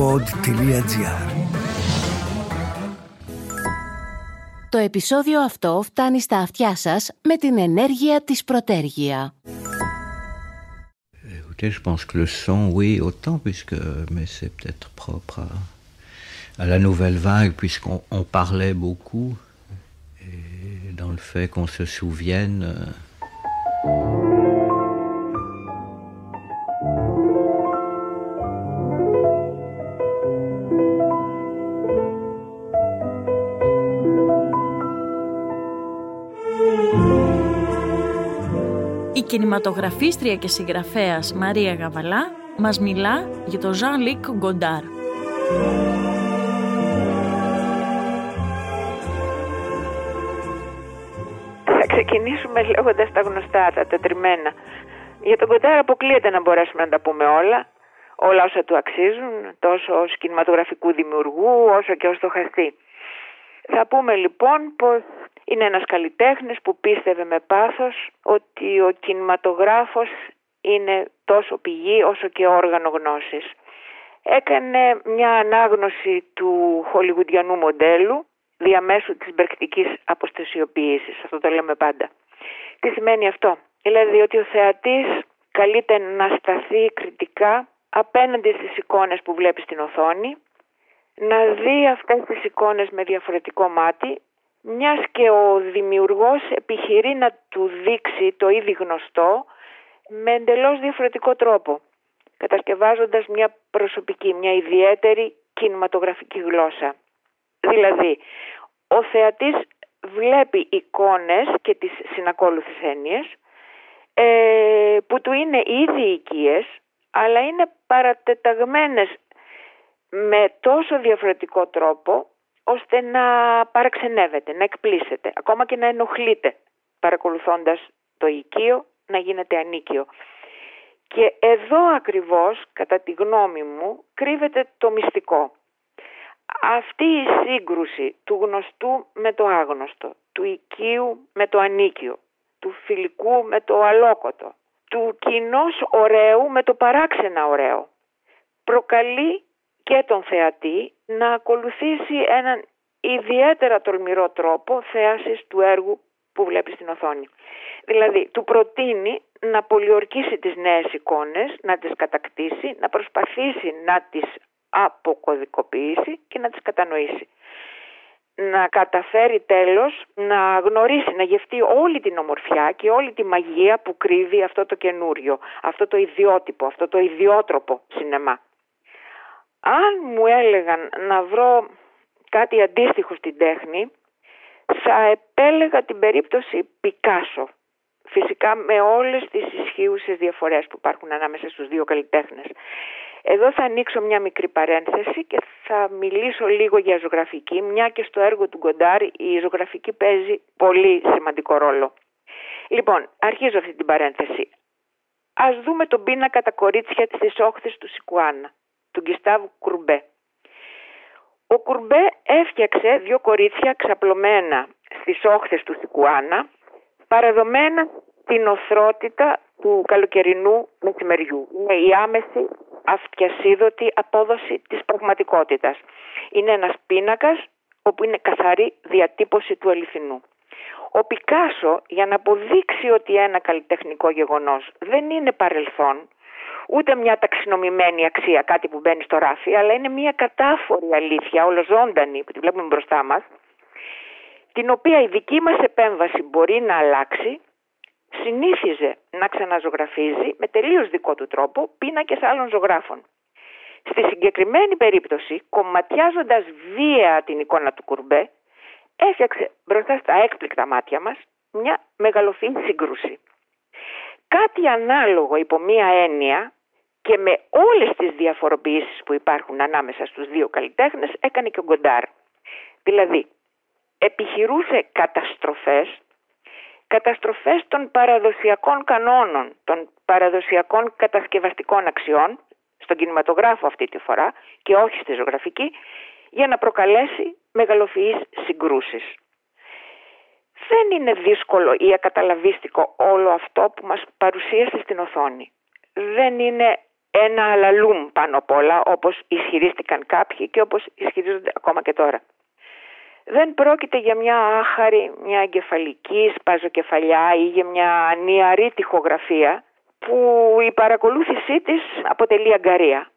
pod.gr Το επεισόδιο αυτό φτάνει στα αυτιά σας με την ενέργεια της Πρωτέργεια. Écoutez, je pense que le son, oui, autant, puisque, mais c'est peut-être propre à, à la nouvelle vague, puisqu'on on parlait beaucoup, et dans le fait qu'on se souvienne. euh, κινηματογραφίστρια και συγγραφέας Μαρία Γαβαλά μας μιλά για το Jean-Luc Godard. Θα ξεκινήσουμε λέγοντας τα γνωστά, τα τετριμένα. Για τον Κοντάρα αποκλείεται να μπορέσουμε να τα πούμε όλα, όλα όσα του αξίζουν, τόσο ως κινηματογραφικού δημιουργού, όσο και ως το χαστή. Θα πούμε λοιπόν πως είναι ένας καλλιτέχνης που πίστευε με πάθος ότι ο κινηματογράφος είναι τόσο πηγή όσο και όργανο γνώσης. Έκανε μια ανάγνωση του χολιγουντιανού μοντέλου διαμέσου της μπερκτικής αποστασιοποίησης. Αυτό το λέμε πάντα. Τι σημαίνει αυτό; Δηλαδή ότι ο θεατής καλείται να σταθεί κριτικά απέναντι στις εικόνες που βλέπει στην οθόνη, να δει αυτές τις εικόνες με διαφορετικό μάτι, μιας και ο δημιουργός επιχειρεί να του δείξει το ήδη γνωστό με εντελώς διαφορετικό τρόπο, κατασκευάζοντας μια προσωπική, μια ιδιαίτερη κινηματογραφική γλώσσα. Δηλαδή, ο θεατής βλέπει εικόνες και τις συνακόλουθες έννοιες ε, που του είναι ήδη οικίες αλλά είναι παρατεταγμένες με τόσο διαφορετικό τρόπο ώστε να παραξενεύεται, να εκπλήσεται, ακόμα και να ενοχλείται παρακολουθώντας το οικείο να γίνεται ανίκιο. Και εδώ ακριβώς, κατά τη γνώμη μου, κρύβεται το μυστικό. Αυτή η σύγκρουση του γνωστού με το άγνωστο, του οικείου με το ανίκιο, του φιλικού με το αλόκοτο, του κοινώ ωραίου με το παράξενα ωραίο, προκαλεί και τον θεατή να ακολουθήσει έναν ιδιαίτερα τολμηρό τρόπο θέασης του έργου που βλέπει στην οθόνη. Δηλαδή, του προτείνει να πολιορκήσει τις νέες εικόνες, να τις κατακτήσει, να προσπαθήσει να τις αποκωδικοποιήσει και να τις κατανοήσει. Να καταφέρει τέλος να γνωρίσει, να γευτεί όλη την ομορφιά και όλη τη μαγεία που κρύβει αυτό το καινούριο, αυτό το ιδιότυπο, αυτό το ιδιότροπο σινεμά. Αν μου έλεγαν να βρω κάτι αντίστοιχο στην τέχνη, θα επέλεγα την περίπτωση Πικάσο. Φυσικά με όλες τις ισχύουσες διαφορές που υπάρχουν ανάμεσα στους δύο καλλιτέχνες. Εδώ θα ανοίξω μια μικρή παρένθεση και θα μιλήσω λίγο για ζωγραφική, μια και στο έργο του Γκοντάρ η ζωγραφική παίζει πολύ σημαντικό ρόλο. Λοιπόν, αρχίζω αυτή την παρένθεση. Ας δούμε τον πίνακα τα κορίτσια της όχθης του Σικουάνα, του Γκιστάβου Κουρμπέ. Ο Κουρμπέ έφτιαξε δύο κορίτσια ξαπλωμένα στις όχθες του Σικουάνα, παραδομένα την οθρότητα του καλοκαιρινού μεσημεριού. Είναι η άμεση αυτιασίδωτη απόδοση της πραγματικότητας. Είναι ένας πίνακας όπου είναι καθαρή διατύπωση του αληθινού. Ο Πικάσο για να αποδείξει ότι ένα καλλιτεχνικό γεγονός δεν είναι παρελθόν, ούτε μια ταξινομημένη αξία, κάτι που μπαίνει στο ράφι, αλλά είναι μια κατάφορη αλήθεια, ολοζώντανη, που τη βλέπουμε μπροστά μας, την οποία η δική μας επέμβαση μπορεί να αλλάξει, συνήθιζε να ξαναζωγραφίζει με τελείως δικό του τρόπο πίνακες άλλων ζωγράφων. Στη συγκεκριμένη περίπτωση, κομματιάζοντας βία την εικόνα του Κουρμπέ, έφτιαξε μπροστά στα έκπληκτα μάτια μας μια μεγαλοφυή σύγκρουση. Κάτι ανάλογο υπό μία έννοια και με όλες τις διαφοροποιήσεις που υπάρχουν ανάμεσα στους δύο καλλιτέχνες έκανε και ο Γκοντάρ. Δηλαδή, επιχειρούσε καταστροφές, καταστροφές των παραδοσιακών κανόνων, των παραδοσιακών κατασκευαστικών αξιών, στον κινηματογράφο αυτή τη φορά και όχι στη ζωγραφική, για να προκαλέσει μεγαλοφυείς συγκρούσεις. Δεν είναι δύσκολο ή ακαταλαβίστικο όλο αυτό που μας παρουσίασε στην οθόνη. Δεν είναι ένα αλαλούμ πάνω απ' όλα όπως ισχυρίστηκαν κάποιοι και όπως ισχυρίζονται ακόμα και τώρα. Δεν πρόκειται για μια άχαρη, μια εγκεφαλική σπαζοκεφαλιά ή για μια νιαρή τυχογραφία που η παρακολούθησή της αποτελεί αγκαρία.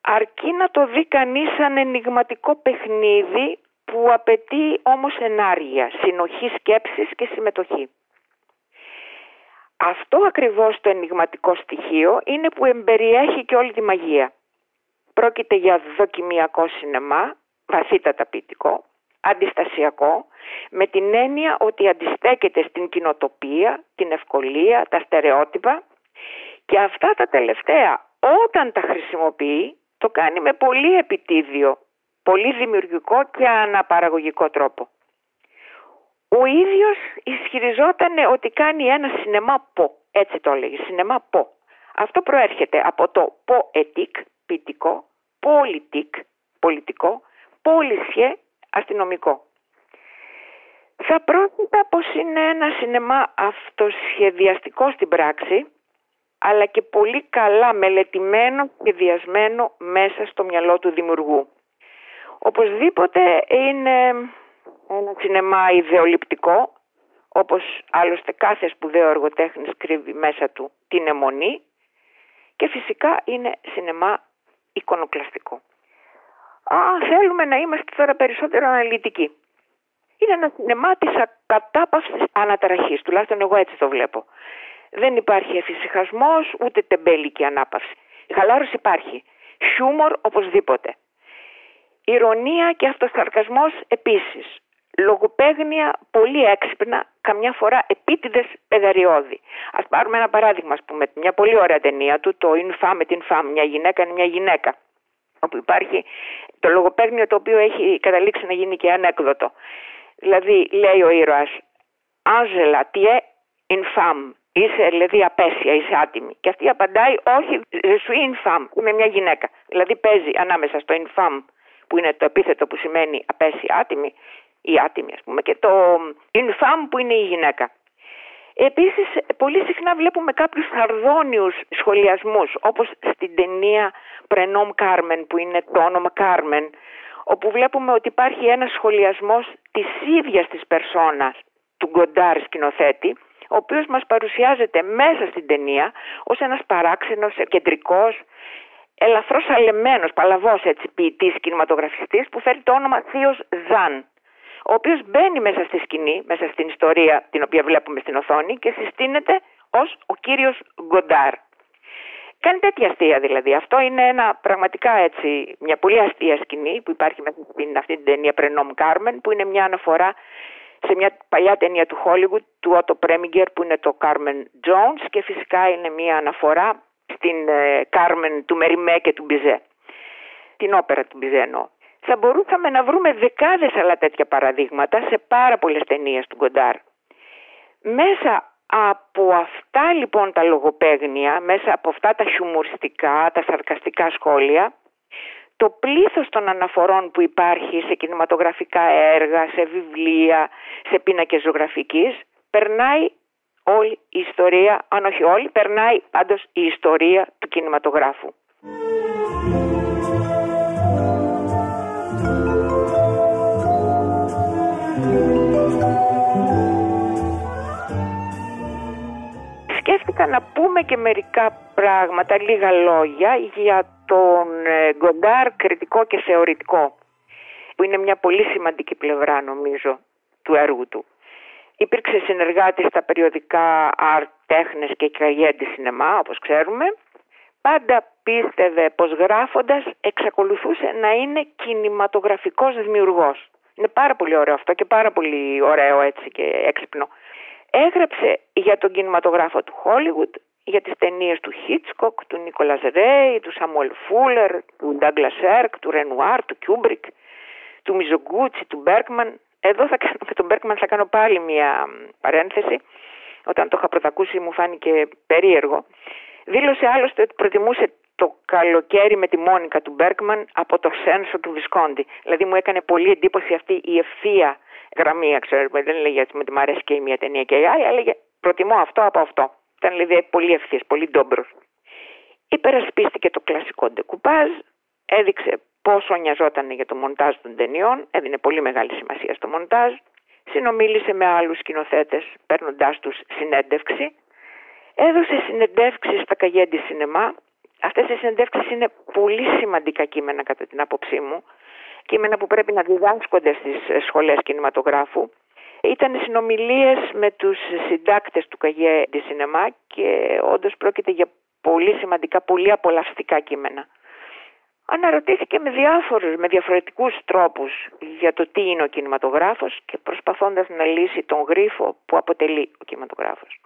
Αρκεί να το δει κανείς σαν ενηγματικό παιχνίδι που απαιτεί όμως ενάργεια, συνοχή σκέψης και συμμετοχή. Αυτό ακριβώς το ενηγματικό στοιχείο είναι που εμπεριέχει και όλη τη μαγεία. Πρόκειται για δοκιμιακό σινεμά, βαθύτατα ποιητικό, αντιστασιακό, με την έννοια ότι αντιστέκεται στην κοινοτοπία, την ευκολία, τα στερεότυπα και αυτά τα τελευταία όταν τα χρησιμοποιεί το κάνει με πολύ επιτίδιο, πολύ δημιουργικό και αναπαραγωγικό τρόπο. Ο ίδιος ισχυριζόταν ότι κάνει ένα σινεμά πο, έτσι το έλεγε, σινεμά πο. Αυτό προέρχεται από το ποετικ, ποιητικό, πολιτικ, πολιτικό, πόλισιε, αστυνομικό. Θα πρόκειται πως είναι ένα σινεμά αυτοσχεδιαστικό στην πράξη, αλλά και πολύ καλά μελετημένο και διασμένο μέσα στο μυαλό του δημιουργού. Οπωσδήποτε είναι ένα σινεμά ιδεολειπτικό, όπως άλλωστε κάθε σπουδαίο εργοτέχνης κρύβει μέσα του την αιμονή και φυσικά είναι σινεμά εικονοκλαστικό. Αν θέλουμε να είμαστε τώρα περισσότερο αναλυτικοί. Είναι ένα σινεμά της ακατάπαυσης αναταραχής, τουλάχιστον εγώ έτσι το βλέπω. Δεν υπάρχει εφησυχασμός ούτε τεμπέλικη ανάπαυση. Η χαλάρωση υπάρχει. Χιούμορ οπωσδήποτε. Ηρωνία και αυτοσαρκασμός επίσης. Λογοπαίγνια πολύ έξυπνα, καμιά φορά επίτηδες πεδαριώδη. Ας πάρουμε ένα παράδειγμα, ας πούμε, μια πολύ ωραία ταινία του, το «Infam με την Φάμ», μια γυναίκα είναι μια γυναίκα όπου υπάρχει το λογοπαίγνιο το οποίο έχει καταλήξει να γίνει και ανέκδοτο. Δηλαδή λέει ο ήρωας «Άζελα, τι ε, infam, είσαι δηλαδή απέσια, είσαι άτιμη». Και αυτή απαντάει «Όχι, je suis infam, είμαι μια γυναίκα». Δηλαδή παίζει ανάμεσα στο infam που είναι το επίθετο που σημαίνει απέσια άτιμη ή άτιμη ας πούμε και το infam που είναι η γυναίκα. Επίσης πολύ συχνά βλέπουμε κάποιους αρδόνιους σχολιασμούς όπως στην ταινία Πρενόμ Κάρμεν που είναι το όνομα Κάρμεν όπου βλέπουμε ότι υπάρχει ένας σχολιασμός της ίδιας της περσόνας του Γκοντάρ σκηνοθέτη ο οποίος μας παρουσιάζεται μέσα στην ταινία ως ένας παράξενος, κεντρικός, ελαφρώς αλεμένος, παλαβός έτσι ποιητής κινηματογραφιστής που φέρει το όνομα Θείος Ζαν ο οποίος μπαίνει μέσα στη σκηνή, μέσα στην ιστορία την οποία βλέπουμε στην οθόνη και συστήνεται ως ο κύριος Γκοντάρ. Κάνει τέτοια αστεία δηλαδή. Αυτό είναι ένα πραγματικά έτσι, μια πολύ αστεία σκηνή που υπάρχει μέσα στην αυτή την ταινία Πρενόμ Κάρμεν που είναι μια αναφορά σε μια παλιά ταινία του Hollywood του Ότο Πρέμιγκερ που είναι το Carmen Jones και φυσικά είναι μια αναφορά στην Carmen του Μεριμέ και του Μπιζέ. Την όπερα του Μπιζέ εννοώ. Θα μπορούσαμε να βρούμε δεκάδες άλλα τέτοια παραδείγματα σε πάρα πολλές ταινίες του Γκοντάρ. Μέσα από αυτά λοιπόν τα λογοπαίγνια, μέσα από αυτά τα χιουμοριστικά, τα σαρκαστικά σχόλια, το πλήθος των αναφορών που υπάρχει σε κινηματογραφικά έργα, σε βιβλία, σε πίνακες ζωγραφικής, περνάει όλη η ιστορία, αν όχι όλη, περνάει πάντως η ιστορία του κινηματογράφου. Σκέφτηκα να πούμε και μερικά πράγματα, λίγα λόγια για τον ε, Γκοντάρ κριτικό και θεωρητικό που είναι μια πολύ σημαντική πλευρά νομίζω του έργου του. Υπήρξε συνεργάτης στα περιοδικά Art, Τέχνες και Καγέντη Σινεμά όπως ξέρουμε. Πάντα πίστευε πως γράφοντας εξακολουθούσε να είναι κινηματογραφικός δημιουργός. Είναι πάρα πολύ ωραίο αυτό και πάρα πολύ ωραίο έτσι και έξυπνο έγραψε για τον κινηματογράφο του Χόλιγουντ, για τις ταινίες του Χίτσκοκ, του Νίκολας Ρέι, του Σάμουελ Φούλερ, του Ντάγκλας Σερκ, του Ρενουάρ, του Κιούμπρικ, του Μιζογκούτσι, του Μπέργκμαν. Εδώ θα κάνω, με τον Μπέργκμαν θα κάνω πάλι μια παρένθεση. Όταν το είχα πρωτακούσει μου φάνηκε περίεργο. Δήλωσε άλλωστε ότι προτιμούσε το καλοκαίρι με τη Μόνικα του Μπέργκμαν από το Senso του Βισκόντι. Δηλαδή μου έκανε πολύ εντύπωση αυτή η ευθεία γραμμή, ξέρω, δεν έλεγε έτσι ότι μου αρέσει και η μία ταινία και η άλλη, έλεγε προτιμώ αυτό από αυτό. Ήταν δηλαδή πολύ ευθύς, πολύ ντόμπρος. υπερασπίστηκε το κλασικό ντεκουπάζ, έδειξε πόσο νοιαζόταν για το μοντάζ των ταινιών, έδινε πολύ μεγάλη σημασία στο μοντάζ, συνομίλησε με άλλους σκηνοθέτες παίρνοντάς τους συνέντευξη, έδωσε συνεντεύξεις στα Καγέντη Σινεμά. Αυτές οι συνεντεύξεις είναι πολύ σημαντικά κείμενα κατά την άποψή μου, κείμενα που πρέπει να διδάσκονται στις σχολές κινηματογράφου. Ήταν συνομιλίες με τους συντάκτες του Καγέντη Σινεμά και όντως πρόκειται για πολύ σημαντικά, πολύ απολαυστικά κείμενα αναρωτήθηκε με διάφορους, με διαφορετικούς τρόπους για το τι είναι ο κινηματογράφος και προσπαθώντας να λύσει τον γρίφο που αποτελεί ο κινηματογράφος.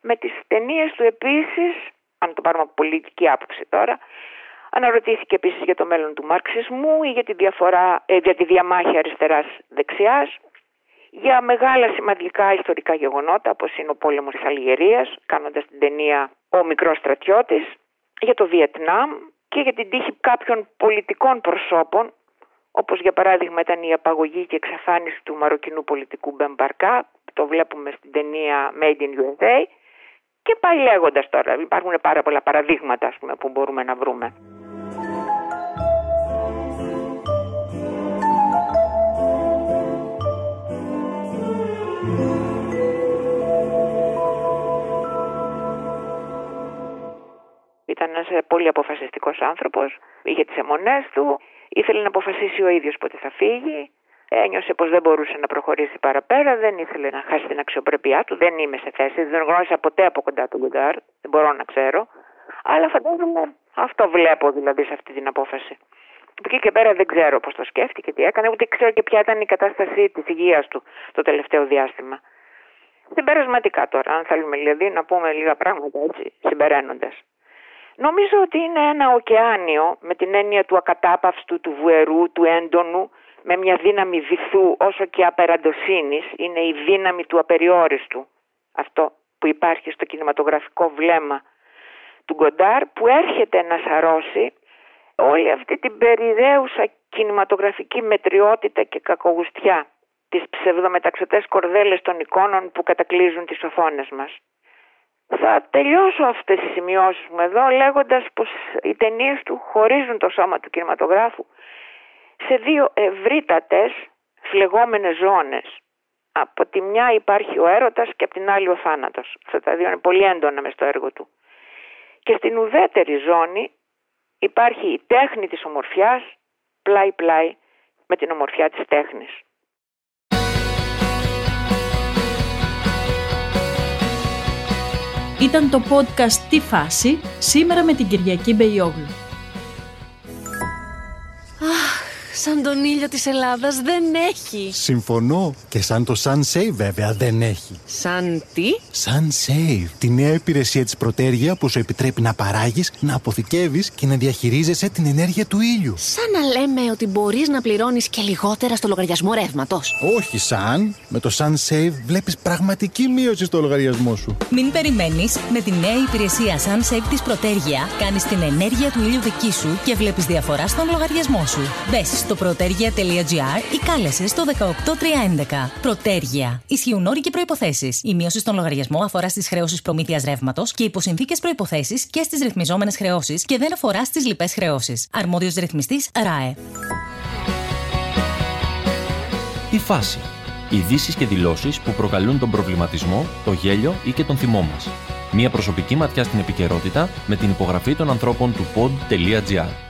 Με τις ταινίες του επίσης, αν το πάρουμε από πολιτική άποψη τώρα, αναρωτήθηκε επίσης για το μέλλον του μαρξισμού ή για τη, διαφορά, ε, για τη διαμάχη αριστεράς-δεξιάς, για μεγάλα σημαντικά ιστορικά γεγονότα όπως είναι ο πόλεμος της Αλγερίας, κάνοντας την ταινία «Ο μικρός στρατιώτης», για το Βιετνάμ, και για την τύχη κάποιων πολιτικών προσώπων, όπως για παράδειγμα ήταν η απαγωγή και εξαφάνιση του μαροκινού πολιτικού Μπεμπαρκά, το βλέπουμε στην ταινία Made in USA, και πάει λέγοντας τώρα, υπάρχουν πάρα πολλά παραδείγματα πούμε, που μπορούμε να βρούμε. Ήταν ένας ε, πολύ αποφασιστικός άνθρωπος, είχε τις αιμονές του, ήθελε να αποφασίσει ο ίδιος πότε θα φύγει, ένιωσε πως δεν μπορούσε να προχωρήσει παραπέρα, δεν ήθελε να χάσει την αξιοπρέπειά του, δεν είμαι σε θέση, δεν γνώρισα ποτέ από κοντά τον Γκοντάρ, δεν μπορώ να ξέρω, αλλά φαντάζομαι αυτό βλέπω δηλαδή σε αυτή την απόφαση. Από εκεί και πέρα δεν ξέρω πώ το σκέφτηκε, τι έκανε, ούτε ξέρω και ποια ήταν η κατάσταση της υγείας του το τελευταίο διάστημα. Συμπερασματικά τώρα, αν θέλουμε δηλαδή να πούμε λίγα πράγματα έτσι, συμπεραίνοντας. Νομίζω ότι είναι ένα ωκεάνιο με την έννοια του ακατάπαυστου, του βουερού, του έντονου, με μια δύναμη βυθού όσο και απεραντοσύνης, είναι η δύναμη του απεριόριστου. Αυτό που υπάρχει στο κινηματογραφικό βλέμμα του Γκοντάρ που έρχεται να σαρώσει όλη αυτή την περιραίουσα κινηματογραφική μετριότητα και κακογουστιά τις ψευδομεταξωτές κορδέλες των εικόνων που κατακλείζουν τις οθόνες μας. Θα τελειώσω αυτές τις σημειώσεις μου εδώ λέγοντας πως οι ταινίες του χωρίζουν το σώμα του κινηματογράφου σε δύο ευρύτατες φλεγόμενες ζώνες. Από τη μια υπάρχει ο έρωτας και από την άλλη ο θάνατος. Αυτά τα δύο είναι πολύ έντονα μες στο έργο του. Και στην ουδέτερη ζώνη υπάρχει η τέχνη της ομορφιάς πλάι-πλάι με την ομορφιά της τέχνης. Ήταν το podcast «Τι φάση» σήμερα με την Κυριακή Μπεϊόγλου. Σαν τον ήλιο της Ελλάδας δεν έχει. Συμφωνώ. Και σαν το SunSave βέβαια δεν έχει. Σαν τι; SunSave. Τη νέα υπηρεσία της Πρωτέργεια που σου επιτρέπει να παράγεις, να αποθηκεύεις και να διαχειρίζεσαι την ενέργεια του ήλιου. Σαν να λέμε ότι μπορείς να πληρώνεις και λιγότερα στο λογαριασμό ρεύματος. Όχι σαν. Με το SunSave βλέπεις πραγματική μείωση στο λογαριασμό σου. Μην περιμένεις. Με τη νέα υπηρεσία SunSave της Πρωτέργεια κάνεις την ενέργεια του ήλιου δική σου και βλέπεις διαφορά στον λογαριασμό σου. Μπες στο πρωτέργεια.gr ή κάλεσε στο 18311. Πρωτέργεια. Ισχύουν όροι και προποθέσει. Η μείωση στον λογαριασμό αφορά στις χρεώσεις προμήθειας ρεύματος και υποσυνθήκες προποθέσει και στις ρυθμιζόμενες χρεώσεις και δεν αφορά στις λοιπές χρεώσεις. Αρμόδιος ρυθμιστής ΡΑΕ. Η φάση. Ειδήσεις και δηλώσεις που προκαλούν τον προβληματισμό, το γέλιο ή και τον θυμό μας. Μία προσωπική ματιά στην επικαιρότητα με την υπογραφή των ανθρώπων του pod.gr.